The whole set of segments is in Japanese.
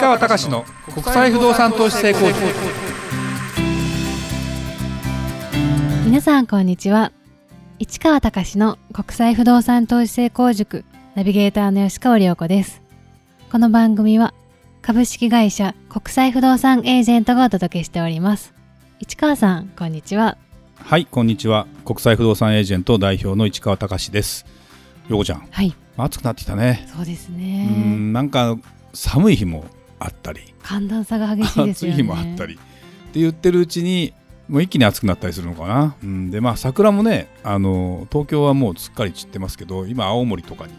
川隆の国際不動産投資成功塾。皆さんこんにちは。市川隆の国際不動産投資成功塾ナビゲーターの吉川良子です。この番組は株式会社国際不動産エージェントがお届けしております。市川さんこんにちは。はいこんにちは。国際不動産エージェント代表の市川隆です。よこちゃんはい。暑くなってきたね。そうですうねんなんか寒い日もあったり。寒暖差が激しいですよね。暑い日もあったり。って言ってるうちにもう一気に暑くなったりするのかな、うん、でまあ桜もねあの東京はもうすっかり散ってますけど今青森とかに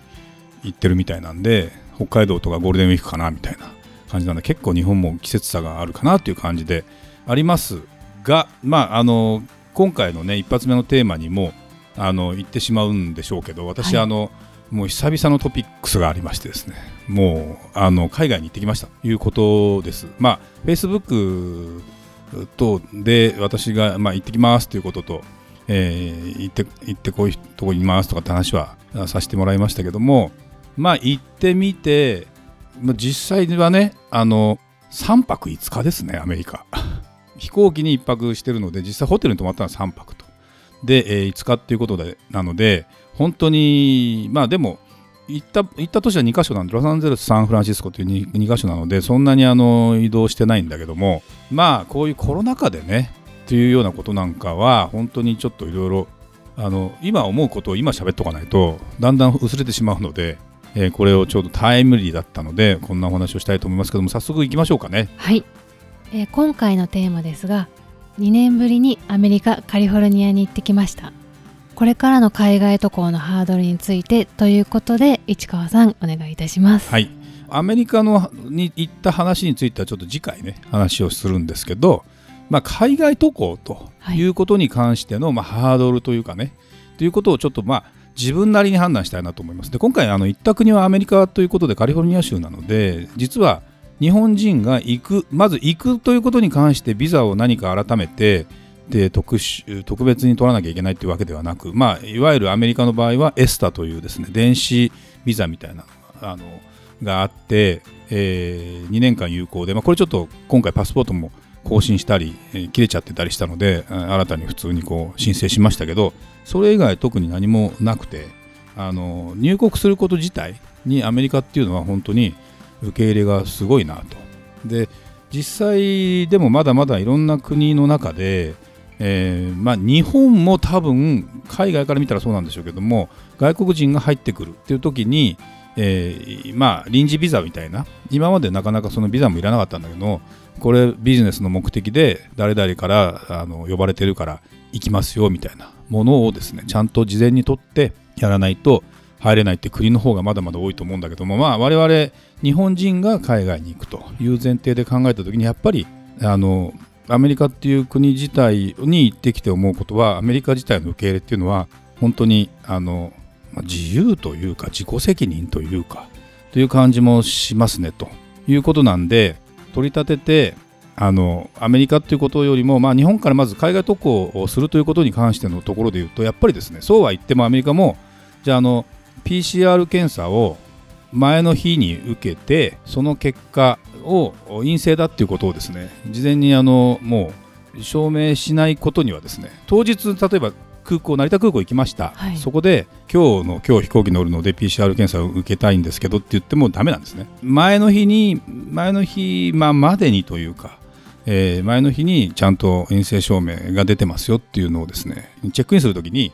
行ってるみたいなんで北海道とかゴールデンウィークかなみたいな感じなんで結構日本も季節差があるかなっていう感じでありますがまああの今回のね一発目のテーマにもあの言ってしまうんでしょうけど私、はい。あのもう久々のトピックスがありましてですねもうあの海外に行ってきましたということです。まあ Facebook とで私が、まあ、行ってきますということと、えー行って行ってこういうとこにいますとかって話はさせてもらいましたけどもまあ行ってみて、実際はねあの3泊5日ですねアメリカ。飛行機に1泊してるので実際ホテルに泊まったのは3泊と。で、えー5日っていうことでなので本当にまあでも行った行った都市は2カ所なんでロサンゼルスサンフランシスコという 2, 2カ所なのでそんなにあの移動してないんだけどもまあこういうコロナ禍でねっていうようなことなんかは本当にちょっといろいろあの今思うことを今喋っとかないとだんだん薄れてしまうので、えーこれをちょうどタイムリーだったのでこんなお話をしたいと思いますけども早速行きましょうかね。はい、えー今回のテーマですが2年ぶりにアメリカカリフォルニアに行ってきました。これからの海外渡航のハードルについてということで市川さんお願いいたします。はい。アメリカのに行った話についてはちょっと次回ね話をするんですけど、まあ、海外渡航ということに関しての、まあ、ハードルというかねということをちょっとまあ自分なりに判断したいなと思います。で今回あの行った国はアメリカということでカリフォルニア州なので実は日本人が行くまず行くということに関してビザを何か改めてで特殊特別に取らなきゃいけないというわけではなく、まあ、いわゆるアメリカの場合はエスタというですね電子ビザみたいなあのがあって、え2年間有効で、まあ、これちょっと今回パスポートも更新したり、えー切れちゃってたりしたので新たに普通にこう申請しましたけどそれ以外特に何もなくてあの入国すること自体にアメリカっていうのは本当に受け入れがすごいなと。で実際でもまだまだいろんな国の中で、えーまあ、日本も多分海外から見たらそうなんでしょうけども外国人が入ってくるっていう時に、えーまあ、臨時ビザみたいな今までなかなかそのビザもいらなかったんだけどこれビジネスの目的で誰々からあの呼ばれてるから行きますよみたいなものをですねちゃんと事前に取ってやらないと入れないって国の方がまだまだ多いと思うんだけどもまあ我々日本人が海外に行くという前提で考えた時にやっぱりあのアメリカっていう国自体に行ってきて思うことはアメリカ自体の受け入れっていうのは本当にあのま自由というか自己責任というかという感じもしますねということなんで取り立ててあのアメリカっていうことよりも、まあ、日本からまず海外渡航をするということに関してのところで言うとやっぱりですねそうは言ってもアメリカもじゃああの PCR 検査を前の日に受けてその結果を陰性だっていうことをですね事前にあのもう証明しないことにはですね当日例えば空港成田空港行きました、はい。そこで今日の今日飛行機乗るので PCR 検査を受けたいんですけどって言ってもダメなんですね。前の日に前の日、まあ、までにというか、えー前の日にちゃんと陰性証明が出てますよっていうのをですねチェックインするときに、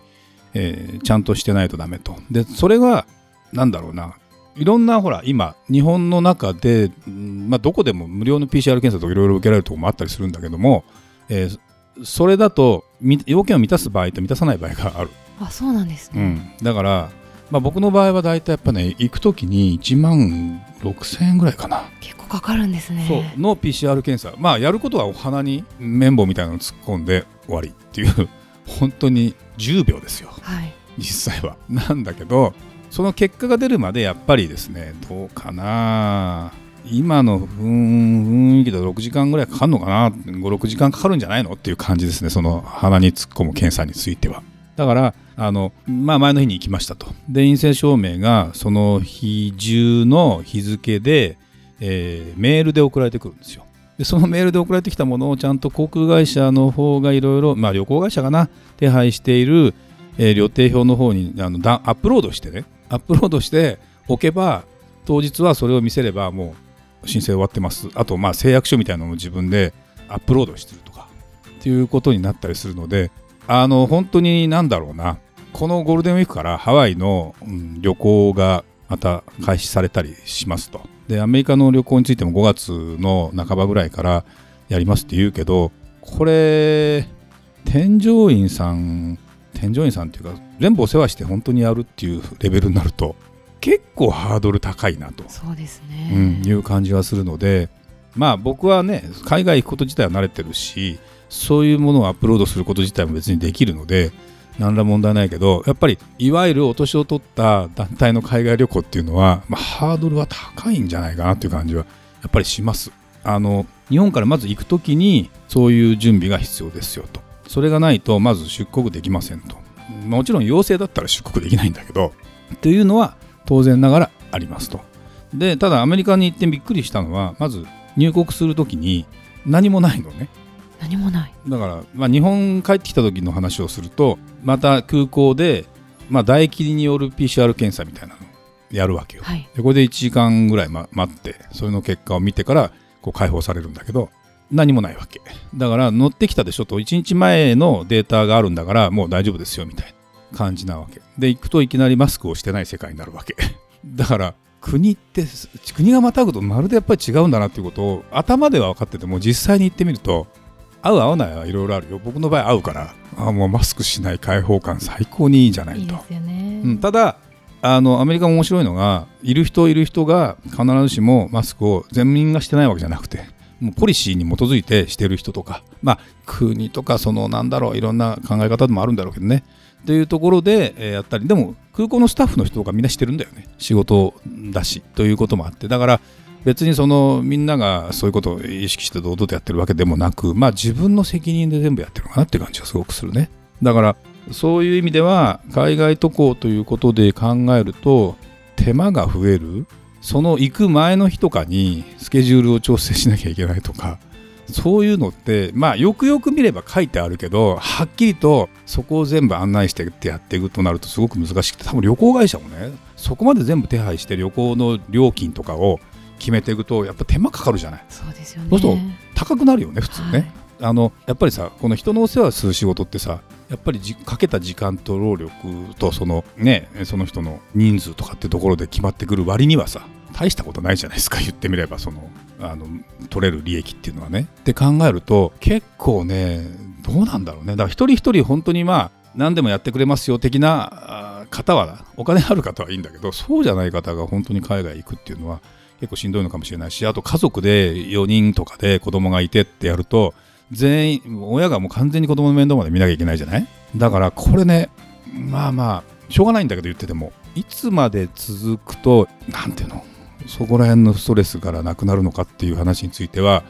えーちゃんとしてないとダメと。でそれがなんだろうないろんなほら今日本の中で、うんまあ、どこでも無料の PCR 検査とかいろいろ受けられるところもあったりするんだけども、えーそれだとみ要件を満たす場合と満たさない場合がある、あそうなんですね、うん、だから、まあ、僕の場合は大体やっぱね行く時に1万6000円ぐらいかな、結構かかるんですね。そう。の PCR 検査。まあやることはお鼻に綿棒みたいなのを突っ込んで終わりっていう。本当に10秒ですよ。はい。実際は。なんだけどその結果が出るまでやっぱりですねどうかな今の雰囲気だと6時間ぐらいかかるのかな56時間かかるんじゃないのっていう感じですねその鼻に突っ込む検査については。だからあの、まあ、前の日に行きましたと。で陰性証明がその日中の日付でえー、メールで送られてくるんですよ。でそのメールで送られてきたものをちゃんと航空会社の方がいろいろ、まあ、旅行会社かな、手配している、えー、旅程表の方にあのアップロードしてね、アップロードしておけば、当日はそれを見せればもう申請終わってます。あと、まあ、誓約書みたいなのも自分でアップロードしてるとか、っていうことになったりするので、あの、本当になんだろうな、このゴールデンウィークからハワイの、うん、旅行がまた開始されたりしますと。で、アメリカの旅行についても5月の半ばぐらいからやりますって言うけど、これ、添乗員さん、添乗員さんっていうか、全部お世話して本当にやるっていうレベルになると、結構ハードル高いなと。そうですね、うん、いう感じはするので、まあ僕はね、海外行くこと自体は慣れてるし、そういうものをアップロードすること自体も別にできるので、何ら問題ないけどやっぱりいわゆるお年を取った団体の海外旅行っていうのは、まあ、ハードルは高いんじゃないかなっていう感じはやっぱりします。あの日本からまず行く時にそういう準備が必要ですよとそれがないとまず出国できませんと。もちろん陽性だったら出国できないんだけどというのは当然ながらありますと。でただアメリカに行ってびっくりしたのはまず入国する時に何もないのね。何もない。だから、まあ、日本帰ってきた時の話をするとまた空港で、まあ、唾液による PCR 検査みたいなのをやるわけよ、はい、でこれで1時間ぐらい、ま、待ってそれの結果を見てからこう解放されるんだけど何もないわけ。だから乗ってきたでしょと。1日前のデータがあるんだからもう大丈夫ですよみたいな感じなわけ。で行くといきなりマスクをしてない世界になるわけ。だから国って国がまたぐとまるでやっぱり違うんだなっていうことを頭では分かってても実際に行ってみると合う合わないはいろいろあるよ。僕の場合合うからあもうマスクしない開放感最高にいいじゃないと、ね、うん、ただあのアメリカも面白いのがいる人いる人が必ずしもマスクを全民がしてないわけじゃなくてポリシーに基づいてしてる人とかまあ国とかそのなんだろういろんな考え方でもあるんだろうけどね。っていうところで、え、やったりでも空港のスタッフの人がみんなしてるんだよね。仕事だしということもあって。だから別にそのみんながそういうことを意識して堂々とやってるわけでもなく、まあ自分の責任で全部やってるのかなって感じがすごくするね。だからそういう意味では海外渡航ということで考えると手間が増える。その行く前の日とかにスケジュールを調整しなきゃいけないとかそういうのってまあよくよく見れば書いてあるけどはっきりとそこを全部案内してってやっていくとなるとすごく難しくて多分旅行会社もねそこまで全部手配して旅行の料金とかを決めていくとやっぱ手間かかるじゃない。そうですよね。そうすると高くなるよね普通ね、はい、あのやっぱりさこの人のお世話する仕事ってさやっぱりじかけた時間と労力とそのねその人の人数とかってところで決まってくる割にはさ大したことないじゃないですか。言ってみればそのあの取れる利益っていうのはね。って考えると結構ねどうなんだろうね。だから一人一人本当にまあ何でもやってくれますよ的な方はお金ある方はいいんだけどそうじゃない方が本当に海外行くっていうのは結構しんどいのかもしれないしあと家族で4人とかで子供がいてってやると全員親がもう完全に子供の面倒まで見なきゃいけないじゃない？だからこれねまあまあしょうがないんだけど言っててもいつまで続くと何ていうの？そこら辺のストレスからなくなるのかっていう話については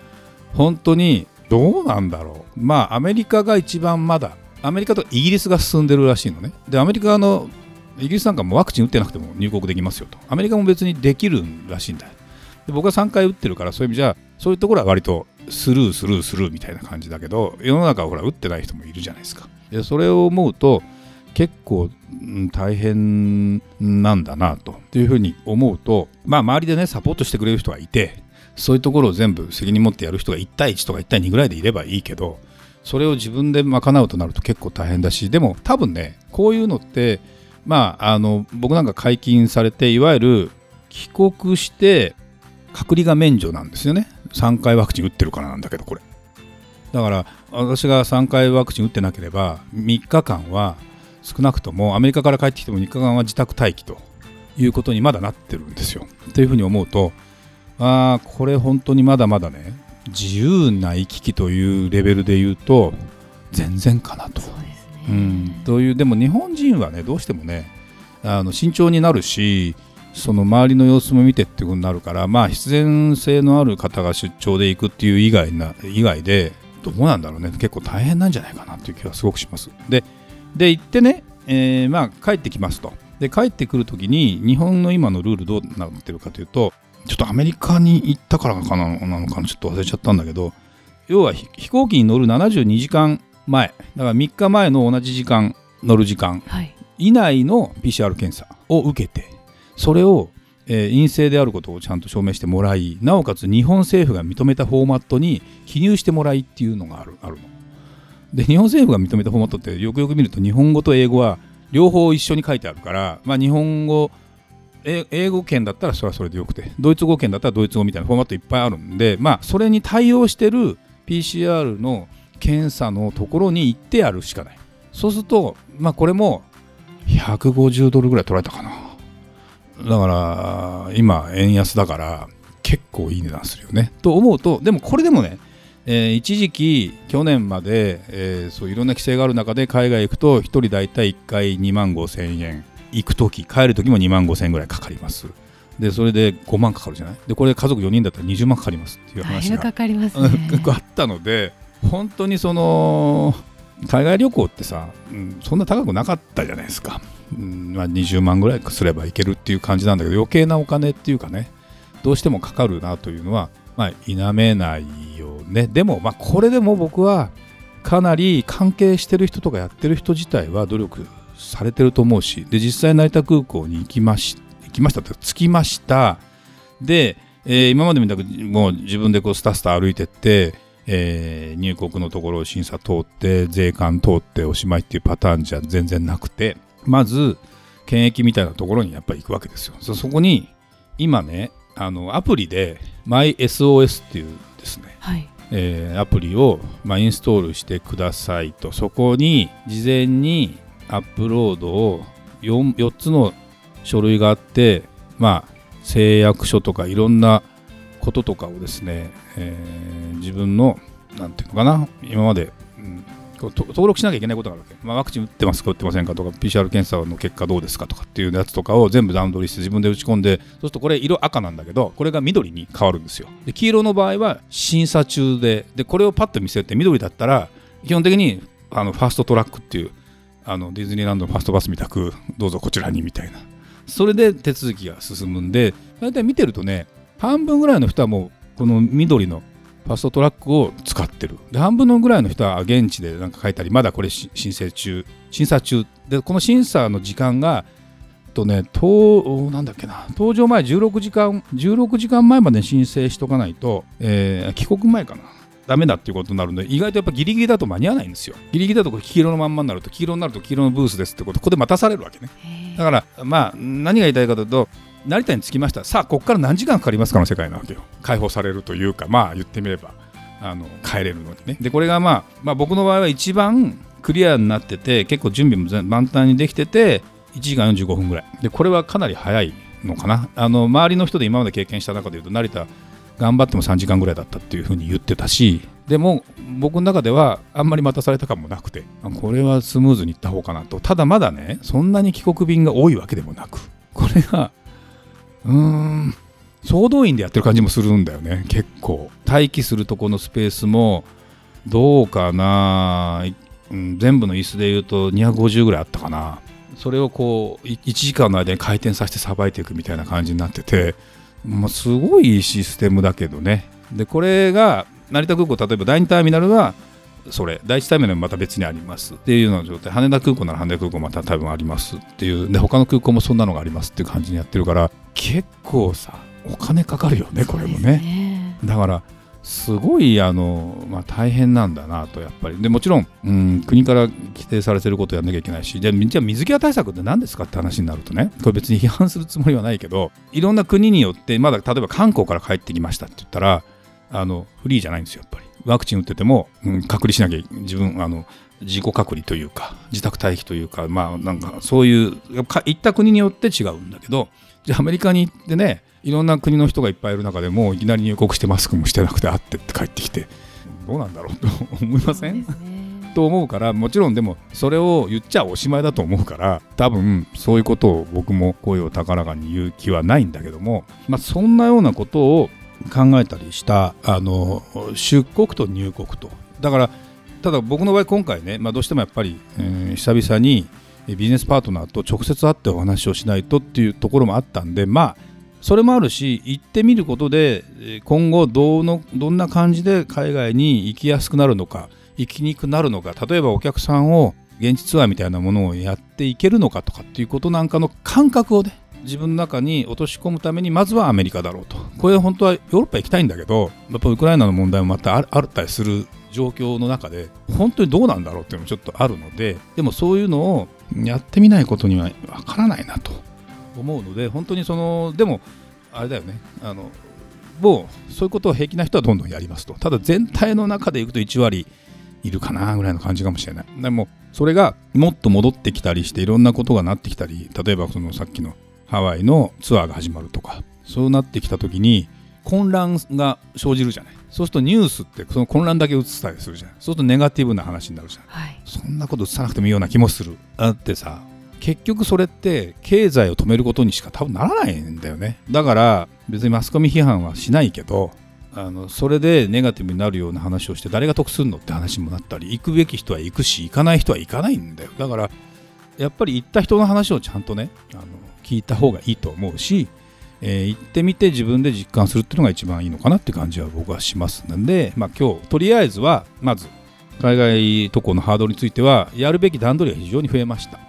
本当にどうなんだろう？まあアメリカが一番まだアメリカとイギリスが進んでるらしいのね。でアメリカのイギリスなんかもワクチン打ってなくても入国できますよと。アメリカも別にできるらしいんだ。で僕は3回打ってるからそういう意味じゃそういうところは割とスルースルースルーみたいな感じだけど世の中はほら打ってない人もいるじゃないですか。でそれを思うと結構、大変なんだなと。いうふうに思うとまあ周りでねサポートしてくれる人がいてそういうところを全部責任持ってやる人が1対1とか1対2ぐらいでいればいいけどそれを自分で賄うとなると結構大変だしでも多分ねこういうのってまああの僕なんか解禁されていわゆる帰国して隔離が免除なんですよね。3回ワクチン打ってるからなんだけどこれ。だから私が3回ワクチン打ってなければ3日間は少なくともアメリカから帰ってきても3日間は自宅待機ということにまだなってるんですよ。というふうに思うとああこれ本当にまだまだね自由な行き来というレベルで言うと全然かなと。そううん、というでも日本人はねどうしてもねあの慎重になるしその周りの様子も見てっていうことになるからまあ必然性のある方が出張で行くっていう以外な以外でどうなんだろうね。結構大変なんじゃないかなっていう気はすごくします。でで行ってね、えー、まあ帰ってきますと。で帰ってくるときに日本の今のルールどうなってるかというとちょっとアメリカに行ったからかななのかなちょっと忘れちゃったんだけど要は飛行機に乗る72時間前。だから3日前の同じ時間乗る時間以内の PCR 検査を受けてそれをえー、陰性であることをちゃんと証明してもらいなおかつ日本政府が認めたフォーマットに記入してもらいっていうのがあるあるの。で日本政府が認めたフォーマットってよくよく見ると日本語と英語は両方一緒に書いてあるから、まあ、日本語英語圏だったらそれはそれでよくてドイツ語圏だったらドイツ語みたいなフォーマットいっぱいあるんで、まあ、それに対応してる PCR の検査のところに行ってやるしかないそうすると、まあ、これも150ドルぐらい取られたかなだから今円安だから結構いい値段するよね。と思うとでもこれでもね、えー、一時期去年まで、えー、そういろんな規制がある中で海外行くと1人大体1回2万5千円。行く時帰る時も2万5千円ぐらいかかります。でそれで5万かかるじゃない？でこれ家族4人だったら20万かかりますっていう話がかかります、ね、あったので本当にその海外旅行ってさ、うん、そんな高くなかったじゃないですかまあ、20万ぐらいすればいけるっていう感じなんだけど余計なお金っていうかねどうしてもかかるなというのは、まあ、否めないよね。でも、まあ、これでも僕はかなり関係してる人とかやってる人自体は努力されてると思うしで実際成田空港に行きまし行きましたって着きました。で、えー、今までみたくもう自分でこうスタスタ歩いてってえー、入国のところを審査通って税関通っておしまいっていうパターンじゃ全然なくて。まず検疫みたいなところにやっぱり行くわけですよ。そこに今ねあのアプリで MySOS っていうですね、はいえー、アプリを、まあ、インストールしてくださいとそこに事前にアップロードを 4, 4つの書類があってまあ誓約書とかいろんなこととかをですね、えー、自分のなんていうのかな今まで登録しなきゃいけないことがあるわけ、まあ、ワクチン打ってますか打ってませんかとか PCR 検査の結果どうですかとかっていうやつとかを全部ダウンロードして自分で打ち込んでそうするとこれ色赤なんだけどこれが緑に変わるんですよ。で黄色の場合は審査中ででこれをパッと見せて緑だったら基本的にあのファーストトラックっていうあのディズニーランドのファストバスみたくどうぞこちらにみたいな。それで手続きが進むんで大体見てるとね半分ぐらいの人はもうこの緑のファストトラックを使ってる。で半分のぐらいの人は現地で何か書いたりまだこれ申請中。審査中でこの審査の時間がとね搭なんだっけな。搭乗前16時間16時間前まで申請しとかないと、えー、帰国前かな。ダメだっていうことになるので意外とやっぱギリギリだと間に合わないんですよ。ギリギリだとこれ黄色のまんまになると黄色になると黄色のブースですってことここで待たされるわけね。だからまあ何が言いたいかというと成田に着きましたさあここから何時間かかりますかの世界なわけよ。解放されるというかまあ言ってみればあの帰れるのにね。でこれが、まあ、まあ僕の場合は一番クリアになってて結構準備も満タンにできてて1時間45分ぐらい。でこれはかなり早いのかな。あの周りの人で今まで経験した中でいうと成田頑張っても3時間ぐらいだったっていうふうに言ってたしでも僕の中ではあんまり待たされた感もなくてこれはスムーズにいった方かなと。ただまだねそんなに帰国便が多いわけでもなくこれがうーん。総動員でやってる感じもするんだよね結構。待機するとこのスペースもどうかな、うん、全部の椅子でいうと250ぐらいあったかな。それをこう1時間の間に回転させてさばいていくみたいな感じになってて、まあ、すごいシステムだけどね。でこれが成田空港例えば第2ターミナルはそれ第1ターミナルまた別にありますっていうような状態。羽田空港なら羽田空港また多分ありますっていう。で他の空港もそんなのがありますっていう感じにやってるから結構さお金かかるよねこれもね、ね、だからすごいあの、まあ、大変なんだなとやっぱり。でもちろん、うん、国から規定されてることをやんなきゃいけないし。じゃあ水際対策って何ですかって話になるとね。これ別に批判するつもりはないけどいろんな国によってまだ例えば韓国から帰ってきましたって言ったらあのフリーじゃないんですよやっぱりワクチン打ってても、うん、隔離しなきゃ自分あの自己隔離というか自宅待機というかまあなんかそういう行った国によって違うんだけどじゃあアメリカに行ってねいろんな国の人がいっぱいいる中でもいきなり入国してマスクもしてなくて会ってって帰ってきてどうなんだろうと思いません、と思うからもちろんでもそれを言っちゃおしまいだと思うから多分そういうことを僕も声を高らかに言う気はないんだけども、まあ、そんなようなことを考えたりしたあの出国と入国と。だからただ僕の場合今回ね、まあ、どうしてもやっぱり、えー、久々にビジネスパートナーと直接会ってお話をしないとっていうところもあったんでまあそれもあるし行ってみることで今後どのどんな感じで海外に行きやすくなるのか行きにくくなるのか例えばお客さんを現地ツアーみたいなものをやっていけるのかとかっていうことなんかの感覚をね自分の中に落とし込むためにまずはアメリカだろうと。これは本当はヨーロッパ行きたいんだけどやっぱウクライナの問題もまたあったりする状況の中で本当にどうなんだろうっていうのもちょっとあるのででもそういうのをやってみないことにはわからないなと。思うので本当にそのでもあれだよね。あのもうそういうことを平気な人はどんどんやりますと。ただ全体の中でいくと1割いるかなぐらいの感じかもしれない。でもそれがもっと戻ってきたりしていろんなことがなってきたり例えばそのさっきのハワイのツアーが始まるとかそうなってきた時に混乱が生じるじゃない。そうするとニュースってその混乱だけ映したりするじゃない。そうするとネガティブな話になるじゃん、はい、そんなこと映さなくてもいいような気もする。だってさ結局それって経済を止めることにしか多分ならないんだよね。だから別にマスコミ批判はしないけどあのそれでネガティブになるような話をして誰が得するのって話もなったり行くべき人は行くし行かない人は行かないんだよ。だからやっぱり行った人の話をちゃんとねあの聞いた方がいいと思うし、えー、行ってみて自分で実感するっていうのが一番いいのかなって感じは僕はしますので、まあ、今日とりあえずはまず海外渡航のハードルについてはやるべき段取りが非常に増えました。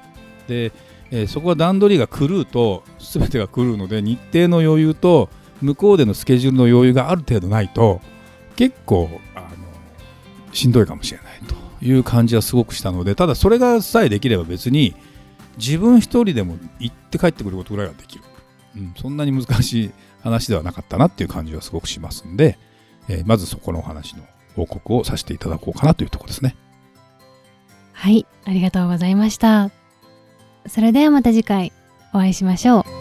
で、えー、そこは段取りが狂うと全てが狂うので日程の余裕と向こうでのスケジュールの余裕がある程度ないと結構あのしんどいかもしれないという感じはすごくしたのでただそれがさえできれば別に自分一人でも行って帰ってくることぐらいはできる、うん、そんなに難しい話ではなかったなっていう感じはすごくしますんで、えー、まずそこのお話の報告をさせていただこうかなというところですね。はいありがとうございました。それではまた次回お会いしましょう。